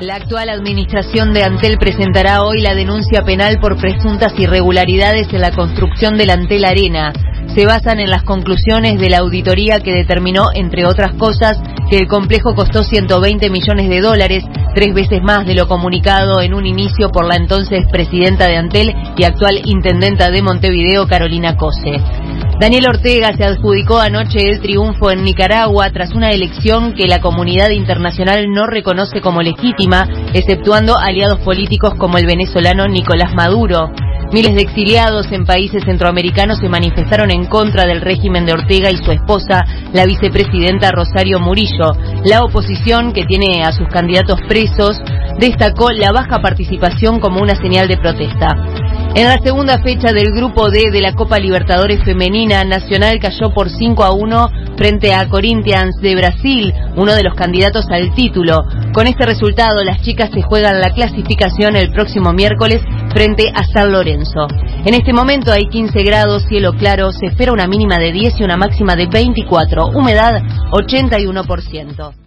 La actual administración de Antel presentará hoy la denuncia penal por presuntas irregularidades en la construcción del Antel Arena. Se basan en las conclusiones de la auditoría que determinó, entre otras cosas, que el complejo costó 120 millones de dólares, tres veces más de lo comunicado en un inicio por la entonces presidenta de Antel y actual intendenta de Montevideo, Carolina Cose. Daniel Ortega se adjudicó anoche el triunfo en Nicaragua tras una elección que la comunidad internacional no reconoce como legítima, exceptuando aliados políticos como el venezolano Nicolás Maduro. Miles de exiliados en países centroamericanos se manifestaron en contra del régimen de Ortega y su esposa, la vicepresidenta Rosario Murillo. La oposición, que tiene a sus candidatos presos, destacó la baja participación como una señal de protesta. En la segunda fecha del grupo D de la Copa Libertadores Femenina, Nacional cayó por 5 a 1 frente a Corinthians de Brasil, uno de los candidatos al título. Con este resultado, las chicas se juegan la clasificación el próximo miércoles frente a San Lorenzo. En este momento hay 15 grados, cielo claro, se espera una mínima de 10 y una máxima de 24, humedad 81%.